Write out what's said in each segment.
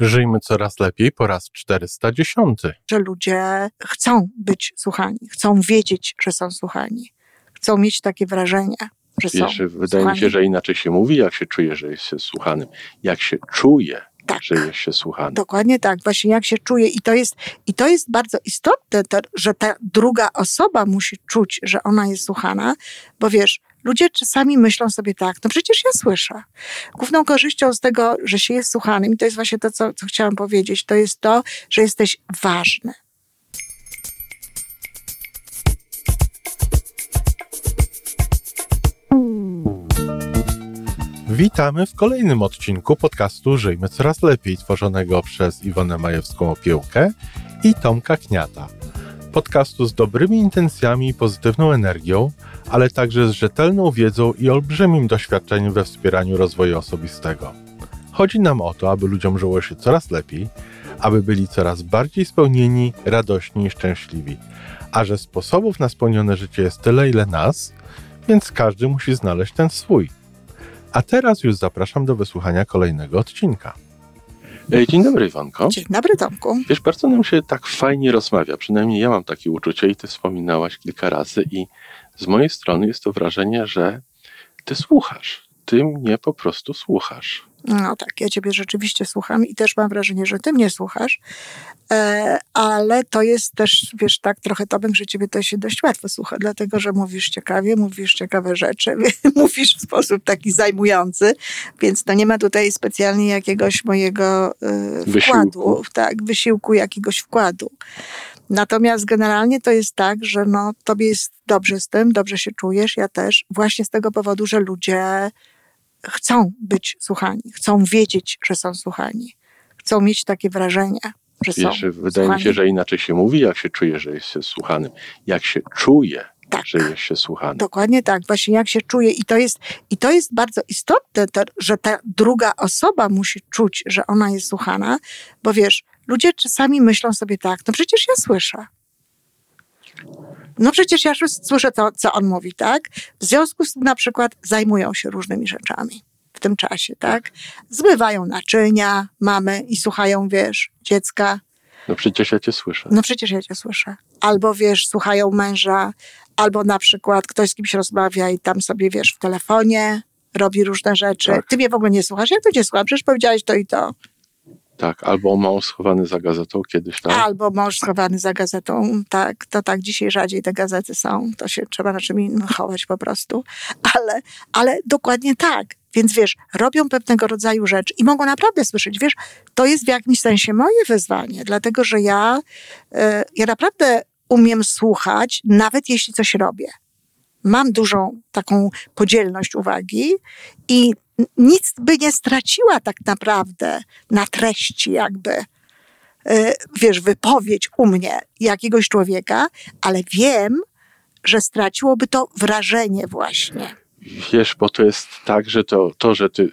Żyjmy coraz lepiej po raz 410. Że ludzie chcą być słuchani, chcą wiedzieć, że są słuchani, chcą mieć takie wrażenie, że są. Wiesz, wydaje mi się, że inaczej się mówi, jak się czuje, że jest się słuchanym. Jak się czuje, Tak. że jest się słuchanym. Dokładnie tak, właśnie jak się czuje. I to jest, i to jest bardzo istotne, to, że ta druga osoba musi czuć, że ona jest słuchana, bo wiesz, ludzie czasami myślą sobie tak, no przecież ja słyszę. Główną korzyścią z tego, że się jest słuchanym, i to jest właśnie to, co, co chciałam powiedzieć, to jest to, że jesteś ważny. Witamy w kolejnym odcinku podcastu Żyjmy Coraz Lepiej, tworzonego przez Iwonę Majewską-Opiełkę i Tomka Kniata. Podcastu z dobrymi intencjami i pozytywną energią, ale także z rzetelną wiedzą i olbrzymim doświadczeniem we wspieraniu rozwoju osobistego. Chodzi nam o to, aby ludziom żyło się coraz lepiej, aby byli coraz bardziej spełnieni, radośni i szczęśliwi. A że sposobów na spełnione życie jest tyle, ile nas, więc każdy musi znaleźć ten swój. A teraz już zapraszam do wysłuchania kolejnego odcinka. Ej, Dzień dobry, Iwanko. Dzień dobry, Tomku. Wiesz, bardzo nam się tak fajnie rozmawia. Przynajmniej ja mam takie uczucie i ty wspominałaś kilka razy i z mojej strony jest to wrażenie, że ty słuchasz. Ty mnie po prostu słuchasz. No tak, ja ciebie rzeczywiście słucham i też mam wrażenie, że ty mnie słuchasz, e, ale to jest też, wiesz, tak trochę Tomek, że ciebie to się dość łatwo słucha, dlatego, że mówisz ciekawie, mówisz ciekawe rzeczy, mówisz w sposób taki zajmujący, więc to nie ma tutaj specjalnie jakiegoś mojego e, wkładu, Wysiłku. tak, wysiłku jakiegoś wkładu. Natomiast generalnie to jest tak, że no, tobie jest dobrze z tym, dobrze się czujesz, ja też, właśnie z tego powodu, że ludzie chcą być słuchani, chcą wiedzieć, że są słuchani, chcą mieć takie wrażenie, że są Wiesz, wydaje mi się, słuchani. że inaczej się mówi, jak się czuje, że jest się słuchanym. Jak się czuje, Tak. że jest się słuchanym. Dokładnie tak, właśnie jak się czuje i to jest, i to jest bardzo istotne, to, że ta druga osoba musi czuć, że ona jest słuchana, bo wiesz, ludzie czasami myślą sobie tak, no przecież ja słyszę. No przecież ja już słyszę to, co on mówi, tak? W związku z tym na przykład zajmują się różnymi rzeczami w tym czasie, tak? Zmywają naczynia mamy i słuchają, wiesz, dziecka, No przecież ja cię słyszę. no przecież ja cię słyszę. Albo wiesz, słuchają męża, albo na przykład ktoś z kimś rozmawia i tam sobie wiesz w telefonie, robi różne rzeczy. Tak. Ty mnie w ogóle nie słuchasz. Jak to cię słucham? Przecież powiedziałeś to i to. Tak, albo mąż schowany za gazetą kiedyś, tak? Albo mąż schowany za gazetą. Tak, to tak dzisiaj rzadziej te gazety są. To się trzeba na czym innym chować po prostu. Ale, ale dokładnie tak. Więc wiesz, robią pewnego rodzaju rzeczy i mogą naprawdę słyszeć. Wiesz, to jest w jakimś sensie moje wyzwanie, dlatego że ja, e, ja naprawdę umiem słuchać, nawet jeśli coś robię. Mam dużą taką podzielność uwagi i nic by nie straciła tak naprawdę na treści jakby e, wiesz, wypowiedź u mnie jakiegoś człowieka, ale wiem, że straciłoby to wrażenie właśnie. Wiesz, bo to jest tak, że to, to że ty,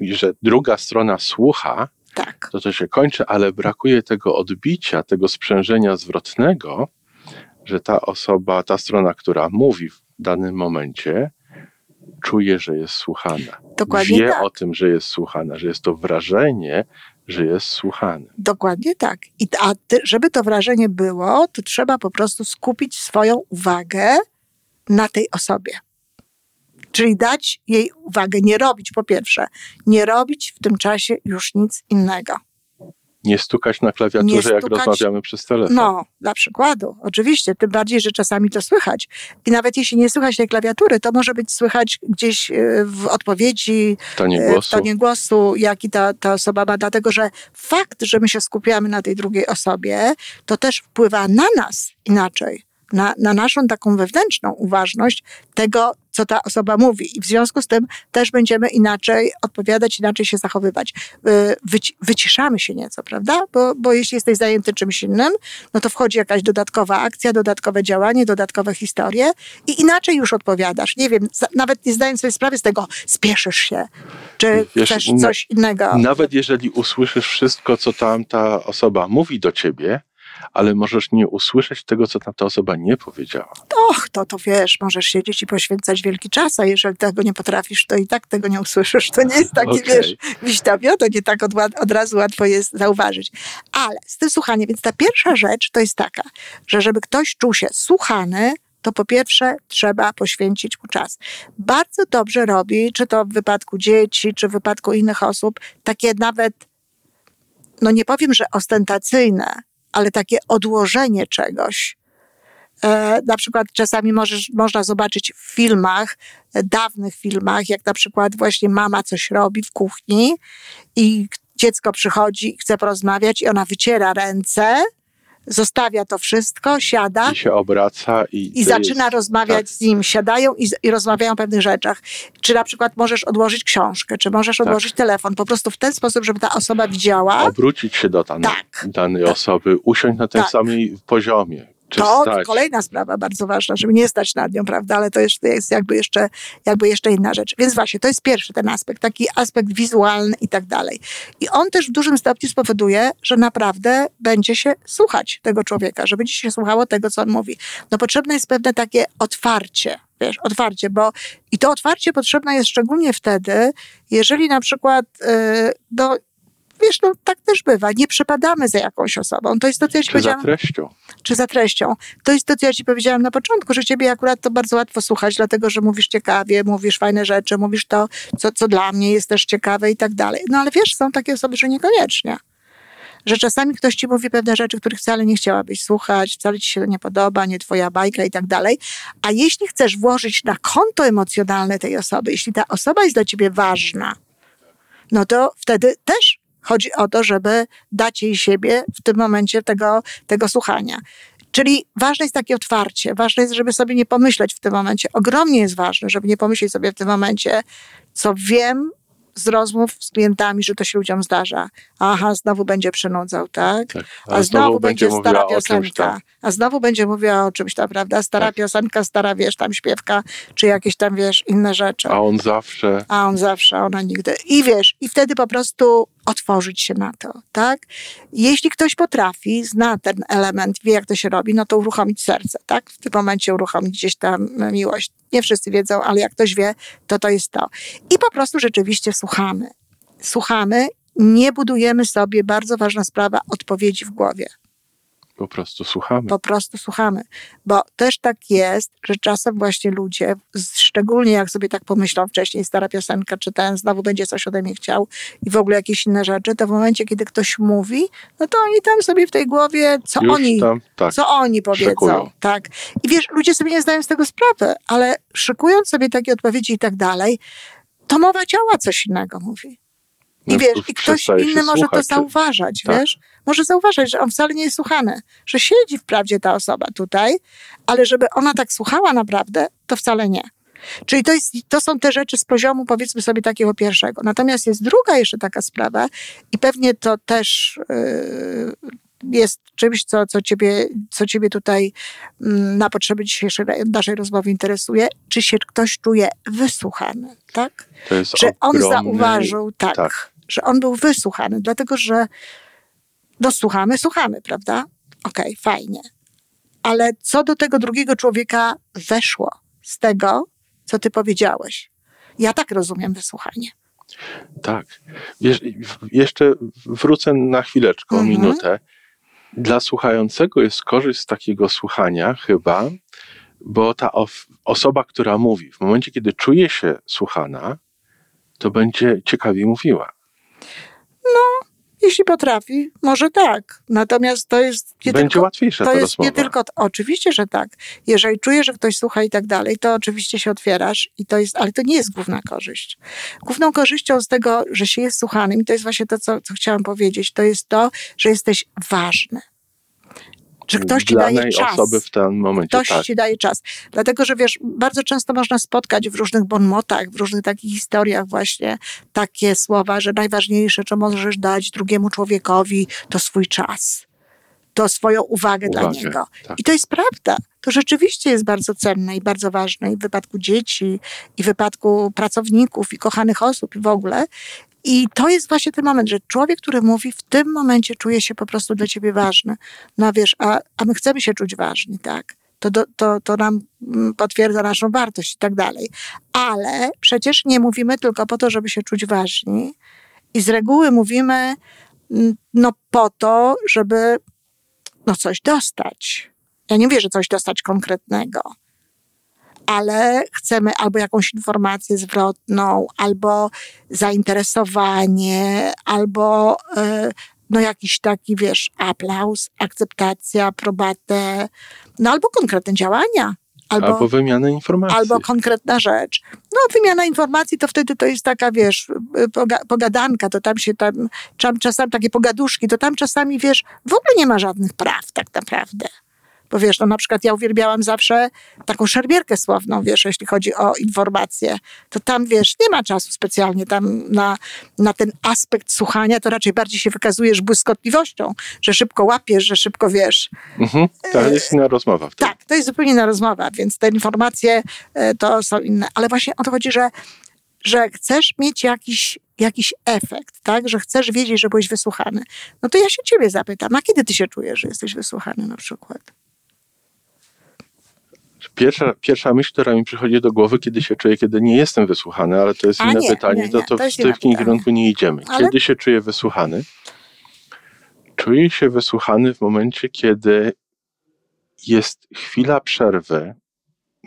że druga strona słucha, Tak, to to się kończy, ale brakuje tego odbicia, tego sprzężenia zwrotnego, że ta osoba, ta strona, która mówi w danym momencie, czuje, że jest słuchana. dokładnie Wie tak. o tym, że jest słuchana, że jest to wrażenie, że jest słuchany. Dokładnie tak. I, a ty, żeby to wrażenie było, to trzeba po prostu skupić swoją uwagę na tej osobie. Czyli dać jej uwagę, nie robić po pierwsze, nie robić w tym czasie już nic innego. Nie stukać na klawiaturze, Nie jak stukać- rozmawiamy przez telefon. No, dla przykładu, oczywiście, tym bardziej, że czasami to słychać. I nawet jeśli nie słychać tej klawiatury, to może być słychać gdzieś e, w odpowiedzi, W tonie e, głosu. tonie głosu, jaki ta, ta osoba ma, dlatego że fakt, że my się skupiamy na tej drugiej osobie, to też wpływa na nas inaczej, na, na naszą taką wewnętrzną uważność tego, co ta osoba mówi. I w związku z tym też będziemy inaczej odpowiadać, inaczej się zachowywać. E, Wyci- wyciszamy się nieco, prawda? Bo, bo jeśli jesteś zajęty czymś innym, no to wchodzi jakaś dodatkowa akcja, dodatkowe działanie, dodatkowe historie i inaczej już odpowiadasz. Nie wiem, nawet nie zdając sobie sprawy z tego, spieszysz się, czy Wiesz, chcesz coś innego. Nawet jeżeli usłyszysz wszystko, co tam ta osoba mówi do ciebie, ale możesz nie usłyszeć tego, co tam ta osoba nie powiedziała. Och, to to wiesz, możesz siedzieć i poświęcać wielki czas, a jeżeli tego nie potrafisz, to i tak tego nie usłyszysz. To nie jest takie, okay. wiesz, wiśtawio, to nie tak od, od razu łatwo jest zauważyć. Ale z tym słuchaniem, więc ta pierwsza rzecz to jest taka, że żeby ktoś czuł się słuchany, to po pierwsze trzeba poświęcić mu czas. Bardzo dobrze robi, czy to w wypadku dzieci, czy w wypadku innych osób, takie nawet, no nie powiem, że ostentacyjne, ale takie odłożenie czegoś. E, na przykład czasami możesz, można zobaczyć w filmach, e, dawnych filmach, jak na przykład właśnie mama coś robi w kuchni i dziecko przychodzi i chce porozmawiać i ona wyciera ręce, zostawia to wszystko, siada. I się obraca i. I zaczyna jest, rozmawiać tak. z nim. Siadają i, i, rozmawiają o pewnych rzeczach. Czy na przykład możesz odłożyć książkę, czy możesz tak. odłożyć telefon, po prostu w ten sposób, żeby ta osoba widziała. Obrócić się do danej, tak. danej tak. osoby, usiąść na tym tak. samym poziomie to stać? kolejna sprawa bardzo ważna, żeby nie stać nad nią, prawda? Ale to jest, jest jakby, jeszcze, jakby jeszcze inna rzecz. Więc właśnie, to jest pierwszy ten aspekt, taki aspekt wizualny i tak dalej. I on też w dużym stopniu spowoduje, że naprawdę będzie się słuchać tego człowieka, że będzie się słuchało tego, co on mówi. No potrzebne jest pewne takie otwarcie, wiesz, otwarcie, bo i to otwarcie potrzebne jest szczególnie wtedy, jeżeli na przykład, yy, no, wiesz, no tak też bywa. Nie przepadamy za jakąś osobą. To jest to, co ja ci czy powiedziałam. za treścią. Czy za treścią. To jest to, co ja ci powiedziałam na początku, że ciebie akurat to bardzo łatwo słuchać, dlatego, że mówisz ciekawie, mówisz fajne rzeczy, mówisz to, co, co dla mnie jest też ciekawe i tak dalej. No ale wiesz, są takie osoby, że niekoniecznie. Że czasami ktoś ci mówi pewne rzeczy, których wcale nie chciałabyś słuchać, wcale ci się to nie podoba, nie twoja bajka i tak dalej. A jeśli chcesz włożyć na konto emocjonalne tej osoby, jeśli ta osoba jest dla ciebie ważna, no to wtedy też Chodzi o to, żeby dać jej siebie w tym momencie tego, tego słuchania. Czyli ważne jest takie otwarcie, ważne jest, żeby sobie nie pomyśleć w tym momencie. Ogromnie jest ważne, żeby nie pomyśleć sobie w tym momencie, co wiem, z rozmów z klientami, że to się ludziom zdarza. Aha, znowu będzie przynudzał, tak? tak. A, a, znowu, będzie stara piosenka. A znowu będzie mówiła o czymś tam, prawda? Stara tak. piosenka, stara, wiesz, tam śpiewka, czy jakieś tam, wiesz, inne rzeczy. A on zawsze. A on zawsze, ona nigdy. I wiesz, i wtedy po prostu otworzyć się na to, tak? Jeśli ktoś potrafi, zna ten element, wie jak to się robi, no to uruchomić serce, tak? W tym momencie uruchomić gdzieś tam miłość. Nie wszyscy wiedzą, ale jak ktoś wie, to to jest to. I po prostu rzeczywiście słuchamy. Słuchamy, nie budujemy sobie, bardzo ważna sprawa, odpowiedzi w głowie. Po prostu słuchamy. Po prostu słuchamy. Bo też tak jest, że czasem właśnie ludzie, szczególnie jak sobie tak pomyślą wcześniej, stara piosenka, czy ten znowu będzie coś ode mnie chciał i w ogóle jakieś inne rzeczy, to w momencie, kiedy ktoś mówi, no to oni tam sobie w tej głowie, co Już oni, tam, tak, co oni powiedzą. Szykują. Tak. I wiesz, ludzie sobie nie zdają z tego sprawy, ale szykując sobie takie odpowiedzi i tak dalej, to mowa ciała coś innego mówi. I no, wiesz, i ktoś inny może słuchać, to zauważać, tak. wiesz? Może zauważać, że on wcale nie jest słuchany, że siedzi wprawdzie ta osoba tutaj, ale żeby ona tak słuchała naprawdę, to wcale nie. Czyli to, jest, to są te rzeczy z poziomu, powiedzmy sobie, takiego pierwszego. Natomiast jest druga jeszcze taka sprawa, i pewnie to też yy, jest czymś, co, co, ciebie, co ciebie tutaj yy, na potrzeby dzisiejszej naszej rozmowy interesuje, czy się ktoś czuje wysłuchany, tak? To jest że on zauważył, tak, tak, że on był wysłuchany, dlatego że no słuchamy, słuchamy, prawda? Okej, okay, fajnie. Ale co do tego drugiego człowieka weszło z tego, co ty powiedziałeś? Ja tak rozumiem wysłuchanie. Tak. Wiesz, jeszcze wrócę na chwileczkę, mhm. minutę. Dla słuchającego jest korzyść z takiego słuchania chyba, bo ta osoba, która mówi, w momencie, kiedy czuje się słuchana, to będzie ciekawie mówiła. No, jeśli potrafi, może tak. Natomiast to jest nie Będzie tylko, łatwiejsza to jest nie tylko, oczywiście, że tak. Jeżeli czujesz, że ktoś słucha i tak dalej, to oczywiście się otwierasz i to jest, ale to nie jest główna korzyść. Główną korzyścią z tego, że się jest słuchanym, i to jest właśnie to, co, co chciałam powiedzieć, to jest to, że jesteś ważny że ktoś ci daje czas. osoby w tym momencie. Ktoś tak. ci daje czas. Dlatego, że wiesz, bardzo często można spotkać w różnych bonmotach, w różnych takich historiach właśnie takie słowa, że najważniejsze, co możesz dać drugiemu człowiekowi, to swój czas. To swoją uwagę, uwagę dla niego. Tak. I to jest prawda. To rzeczywiście jest bardzo cenne i bardzo ważne i w wypadku dzieci, i w wypadku pracowników, i kochanych osób, i w ogóle. I to jest właśnie ten moment, że człowiek, który mówi, w tym momencie czuje się po prostu dla ciebie ważny. No wiesz, a, a my chcemy się czuć ważni, tak? To, to, to nam mm, potwierdza naszą wartość i tak dalej. Ale przecież nie mówimy tylko po to, żeby się czuć ważni. I z reguły mówimy mm, no po to, żeby no coś dostać. Ja nie mówię, że coś dostać konkretnego, ale chcemy albo jakąś informację zwrotną, albo zainteresowanie, albo y, no jakiś taki, wiesz, aplauz, akceptacja, probatę, no albo konkretne działania. Albo, albo wymiana informacji. Albo konkretna rzecz. No, wymiana informacji to wtedy to jest taka, wiesz, pogadanka, to tam się tam, czasami takie pogaduszki, to tam czasami, wiesz, w ogóle nie ma żadnych praw tak naprawdę. Bo wiesz, no na przykład ja uwielbiałam zawsze taką szermierkę słowną, wiesz, jeśli chodzi o informacje. To tam, wiesz, nie ma czasu specjalnie tam na, na ten aspekt słuchania, to raczej bardziej się wykazujesz błyskotliwością, że szybko łapiesz, że szybko wiesz. Mhm, to jest inna rozmowa. Wtedy. Tak, to jest zupełnie inna rozmowa, więc te informacje e, to są inne. Ale właśnie o to chodzi, że że chcesz mieć jakiś, jakiś efekt, tak? Że chcesz wiedzieć, że byłeś wysłuchany. No to ja się ciebie zapytam, a kiedy ty się czujesz, że jesteś wysłuchany na przykład? Pierwsza, pierwsza myśl, która mi przychodzi do głowy, kiedy się czuję, kiedy nie jestem wysłuchany, ale to jest A inne nie, pytanie, nie, nie. to, to, to w tym kierunku nie idziemy. Ale... Kiedy się czuję wysłuchany? Czuję się wysłuchany w momencie, kiedy jest chwila przerwy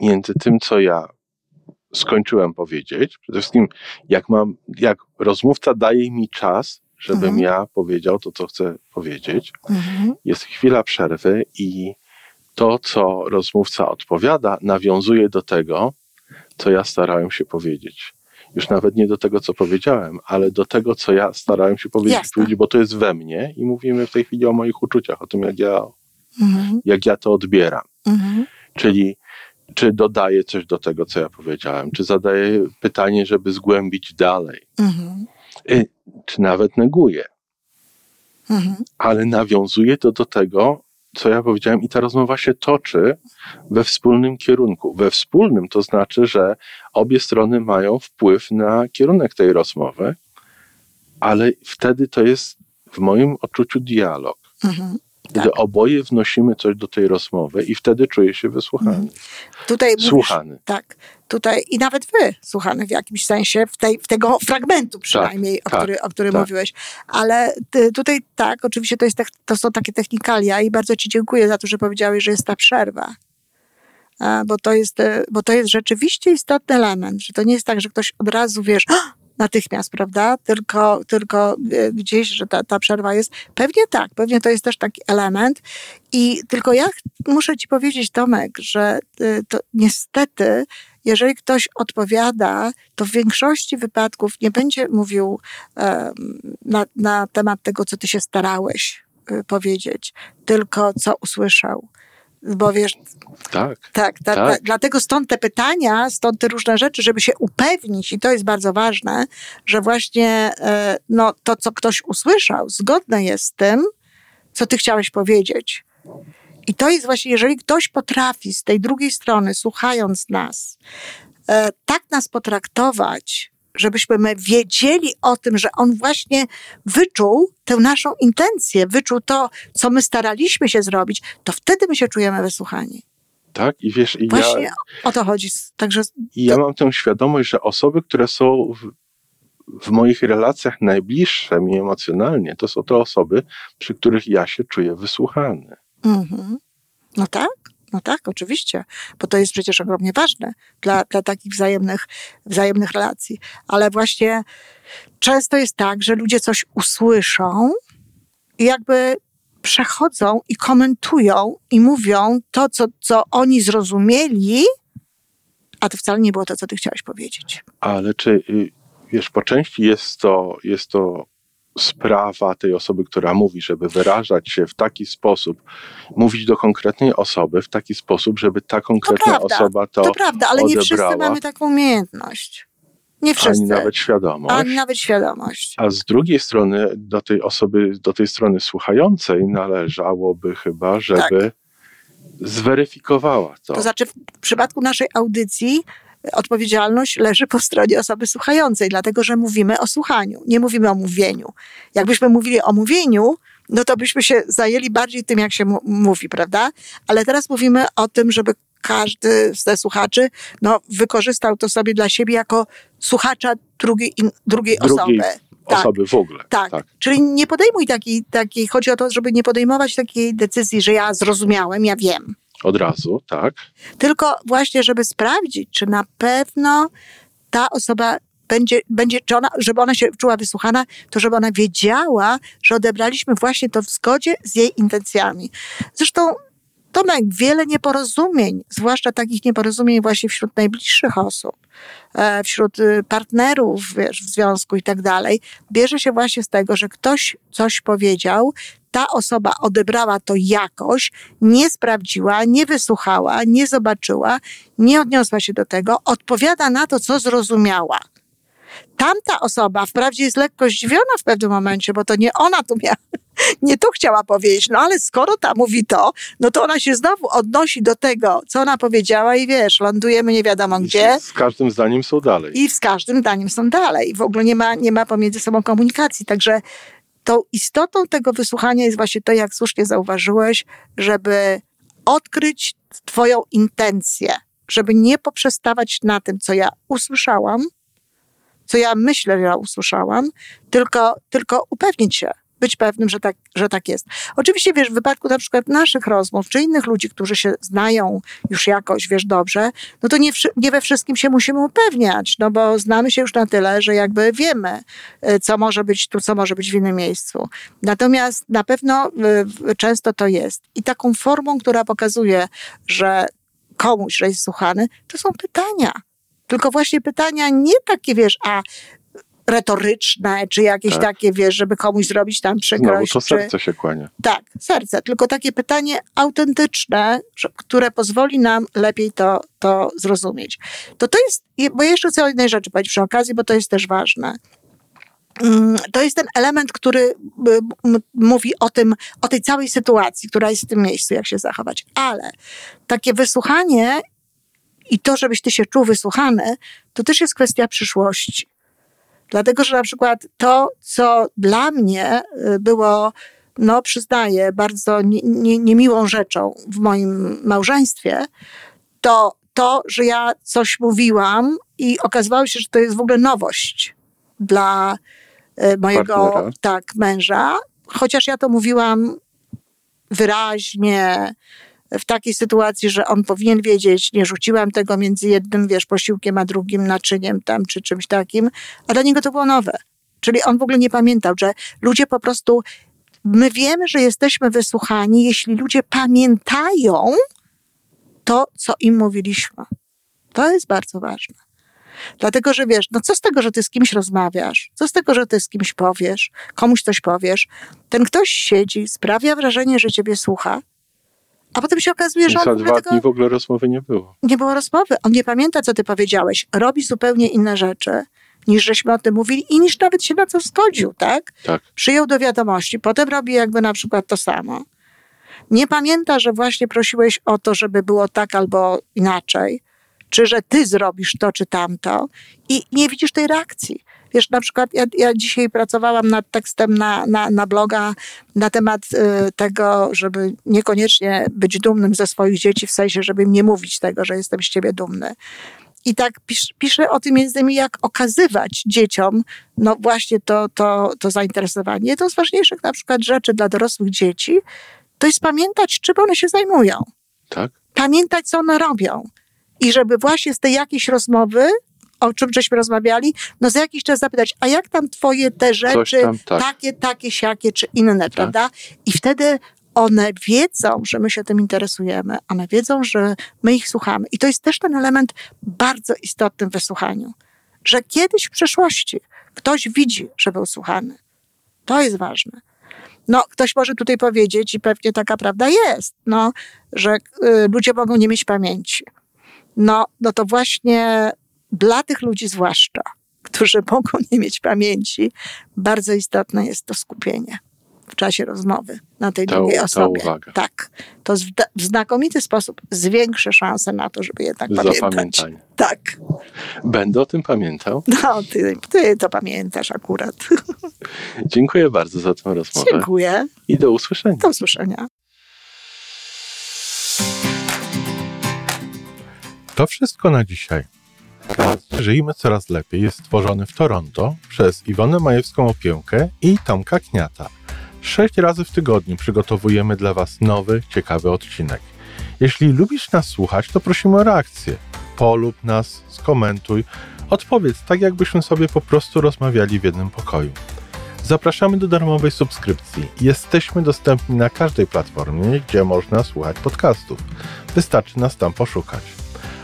między tym, co ja skończyłem powiedzieć. Przede wszystkim, jak mam, jak rozmówca daje mi czas, żebym mhm. ja powiedział to, co chcę powiedzieć. Mhm. Jest chwila przerwy i to, co rozmówca odpowiada, nawiązuje do tego, co ja starałem się powiedzieć. Już nawet nie do tego, co powiedziałem, ale do tego, co ja starałem się powiedzieć, powiedzieć bo to jest we mnie i mówimy w tej chwili o moich uczuciach, o tym, jak ja, mhm. jak ja to odbieram. Mhm. Czyli czy dodaję coś do tego, co ja powiedziałem, czy zadaję pytanie, żeby zgłębić dalej, mhm. Y, czy nawet neguję. Mhm. Ale nawiązuje to do tego, co ja powiedziałem, i ta rozmowa się toczy we wspólnym kierunku. We wspólnym to znaczy, że obie strony mają wpływ na kierunek tej rozmowy, ale wtedy to jest w moim odczuciu dialog. Mhm. Gdy tak. oboje wnosimy coś do tej rozmowy i wtedy czuję się wysłuchany. Mhm. Tutaj słuchany. Mówisz, tak, tutaj i nawet wy słuchany w jakimś sensie, w, tej, w tego fragmentu przynajmniej, tak, o, tak, który, o którym tak. mówiłeś. Ale ty, tutaj tak, oczywiście to, jest, to są takie technikalia i bardzo ci dziękuję za to, że powiedziałeś, że jest ta przerwa. Bo to, jest, e, bo to jest rzeczywiście istotny element, że to nie jest tak, że ktoś od razu wiesz, natychmiast, prawda? Tylko, tylko e, gdzieś, że ta, ta przerwa jest. Pewnie tak, pewnie to jest też taki element. I tylko ja muszę ci powiedzieć, Tomek, że e, to niestety, jeżeli ktoś odpowiada, to w większości wypadków nie będzie mówił na, na temat tego, co ty się starałeś e, powiedzieć, tylko co usłyszał bo wiesz. Tak. Tak, tak, tak. Dlatego stąd te pytania, stąd te różne rzeczy, żeby się upewnić, i to jest bardzo ważne, że właśnie e, no, to, co ktoś usłyszał, zgodne jest z tym, co ty chciałeś powiedzieć. I to jest właśnie, jeżeli ktoś potrafi z tej drugiej strony, słuchając nas, e, tak nas potraktować, żebyśmy my wiedzieli o tym, że on właśnie wyczuł tę naszą intencję, wyczuł to, co my staraliśmy się zrobić, to wtedy my się czujemy wysłuchani. Tak, i wiesz, i Właśnie ja, o to chodzi. Także I ja mam tę świadomość, że osoby, które są w, w moich relacjach najbliższe mi emocjonalnie, to są te osoby, przy których ja się czuję wysłuchany. Mhm. No tak. No tak, oczywiście, bo to jest przecież ogromnie ważne dla, dla takich wzajemnych, wzajemnych relacji. Ale właśnie często jest tak, że ludzie coś usłyszą i jakby przechodzą i komentują i mówią to, co, co oni zrozumieli, a to wcale nie było to, co ty chciałeś powiedzieć. Ale czy, y, wiesz, po części jest to, jest to sprawa tej osoby, która mówi, żeby wyrażać się w taki sposób, mówić do konkretnej osoby w taki sposób, żeby ta konkretna to osoba to. To prawda, ale odebrała. nie wszyscy mamy taką umiejętność. Nie wszyscy. Ani nawet świadomość. Ani nawet świadomość. A z drugiej strony, do tej osoby, do tej strony słuchającej należałoby chyba, żeby tak. zweryfikowała to. To znaczy, w przypadku naszej audycji odpowiedzialność leży po stronie osoby słuchającej, dlatego że mówimy o słuchaniu, nie mówimy o mówieniu. Jakbyśmy mówili o mówieniu, no to byśmy się zajęli bardziej tym, jak się mówi, prawda? Ale teraz mówimy o tym, żeby każdy z tych słuchaczy no, wykorzystał to sobie dla siebie jako słuchacza drugiej, drugiej, drugiej osoby. Tak. Osoby w ogóle. Tak. tak. Czyli nie podejmuj takiej, takiej, chodzi o to, żeby nie podejmować takiej decyzji, że ja zrozumiałem, ja wiem. Od razu, tak. Tylko właśnie, żeby sprawdzić, czy na pewno ta osoba będzie, będzie czy ona, żeby ona się czuła wysłuchana, to żeby ona wiedziała, że odebraliśmy właśnie to w zgodzie z jej intencjami. Zresztą Tomek, wiele nieporozumień, zwłaszcza takich nieporozumień właśnie wśród najbliższych osób, e, wśród y, partnerów wiesz, w związku i tak dalej, bierze się właśnie z tego, że ktoś coś powiedział, ta osoba odebrała to jakoś, nie sprawdziła, nie wysłuchała, nie zobaczyła, nie odniosła się do tego, odpowiada na to, co zrozumiała. Tamta osoba wprawdzie jest lekko zdziwiona w pewnym momencie, bo to nie ona tu miała, nie to chciała powiedzieć, no ale skoro ta mówi to, no to ona się znowu odnosi do tego, co ona powiedziała i wiesz, lądujemy nie wiadomo gdzie. Z każdym zdaniem są dalej. I z każdym zdaniem są dalej. W ogóle nie ma, nie ma pomiędzy sobą komunikacji, także tą istotą tego wysłuchania jest właśnie to, jak słusznie zauważyłeś, żeby odkryć Twoją intencję, żeby nie poprzestawać na tym, co ja usłyszałam, co ja myślę, że ja usłyszałam, tylko, tylko upewnić się, być pewnym, że tak, że tak jest. Oczywiście, wiesz, w wypadku na przykład naszych rozmów, czy innych ludzi, którzy się znają już jakoś, wiesz, dobrze, no to nie, nie we wszystkim się musimy upewniać, no bo znamy się już na tyle, że jakby wiemy, y, co może być tu, co może być w innym miejscu. Natomiast na pewno y, często to jest. I taką formą, która pokazuje, że komuś, że jest słuchany, to są pytania. Tylko właśnie pytania nie takie, wiesz, a retoryczne, czy jakieś tak. takie, wiesz, żeby komuś zrobić tam przykrość. Znowu to serce czy... się kłania. Tak, serce. Tylko takie pytanie autentyczne, które pozwoli nam lepiej to, to zrozumieć. To to jest, bo jeszcze chcę o jednej rzeczy powiedzieć przy okazji, bo to jest też ważne. Mm, to jest ten element, który mówi o tym, o tej całej sytuacji, która jest w tym miejscu, jak się zachować. Ale takie wysłuchanie i to, żebyś ty się czuł wysłuchany, to też jest kwestia przyszłości. Dlatego, że na przykład to, co dla mnie y, było, no przyznaję, bardzo niemiłą nie, nie rzeczą w moim małżeństwie, to to, że ja coś mówiłam i okazywało się, że to jest w ogóle nowość dla y, mojego Partnera. tak męża, chociaż ja to mówiłam wyraźnie, w takiej sytuacji, że on powinien wiedzieć, nie rzuciłam tego między jednym, wiesz, posiłkiem, a drugim naczyniem tam, czy czymś takim, a dla niego to było nowe. Czyli on w ogóle nie pamiętał, że ludzie po prostu, my wiemy, że jesteśmy wysłuchani, jeśli ludzie pamiętają to, co im mówiliśmy. To jest bardzo ważne. Dlatego, że wiesz, no co z tego, że ty z kimś rozmawiasz? Co z tego, że ty z kimś powiesz? Komuś coś powiesz? Ten ktoś siedzi, sprawia wrażenie, że ciebie słucha, a potem się okazuje, że on za dwa dni w ogóle rozmowy nie było. Nie było rozmowy. On nie pamięta, co ty powiedziałeś. Robi zupełnie inne rzeczy, niż żeśmy o tym mówili i niż nawet się na co zgodził, tak? Tak. Przyjął do wiadomości, potem robi jakby na przykład to samo. Nie pamięta, że właśnie prosiłeś o to, żeby było tak albo inaczej, czy że ty zrobisz to czy tamto i nie widzisz tej reakcji. Wiesz, na przykład ja, ja dzisiaj pracowałam nad tekstem na, na, na bloga na temat y, tego, żeby niekoniecznie być dumnym ze swoich dzieci, w sensie, żeby im nie mówić tego, że jestem z ciebie dumny. I tak pisz, piszę o tym między innymi, jak okazywać dzieciom no właśnie to, to, to zainteresowanie. Jedną z ważniejszych na przykład rzeczy dla dorosłych dzieci to jest pamiętać, czym one się zajmują. Tak. Pamiętać, co one robią. I żeby właśnie z tej jakiejś rozmowy o czym żeśmy rozmawiali, no za jakiś czas zapytać, a jak tam twoje te rzeczy, tam, tak. takie, takie, siakie, czy inne, tak. prawda? I wtedy one wiedzą, że my się tym interesujemy, one wiedzą, że my ich słuchamy. I to jest też ten element bardzo istotny w wysłuchaniu, że kiedyś w przeszłości ktoś widzi, że był słuchany. To jest ważne. No, ktoś może tutaj powiedzieć, i pewnie taka prawda jest, no, że y, ludzie mogą nie mieć pamięci. No, no to właśnie dla tych ludzi zwłaszcza, którzy mogą nie mieć pamięci, bardzo istotne jest to skupienie w czasie rozmowy na tej ta, drugiej osobie. uwaga. Tak. to w znakomity sposób zwiększy szanse na to, żeby jednak pamiętać. Zapamiętanie. Tak. Będę o tym pamiętał. No, ty, ty to pamiętasz akurat. Dziękuję bardzo za tę rozmowę. Dziękuję. I do usłyszenia. Do usłyszenia. To wszystko na dzisiaj. Żyjmy coraz lepiej jest stworzony w Toronto przez Iwonę Majewską Opiełkę i Tomka Kniata. Sześć razy w tygodniu przygotowujemy dla Was nowy, ciekawy odcinek. Jeśli lubisz nas słuchać, to prosimy o reakcję. Polub nas, skomentuj, odpowiedz tak, jakbyśmy sobie po prostu rozmawiali w jednym pokoju. Zapraszamy do darmowej subskrypcji. Jesteśmy dostępni na każdej platformie, gdzie można słuchać podcastów. Wystarczy nas tam poszukać.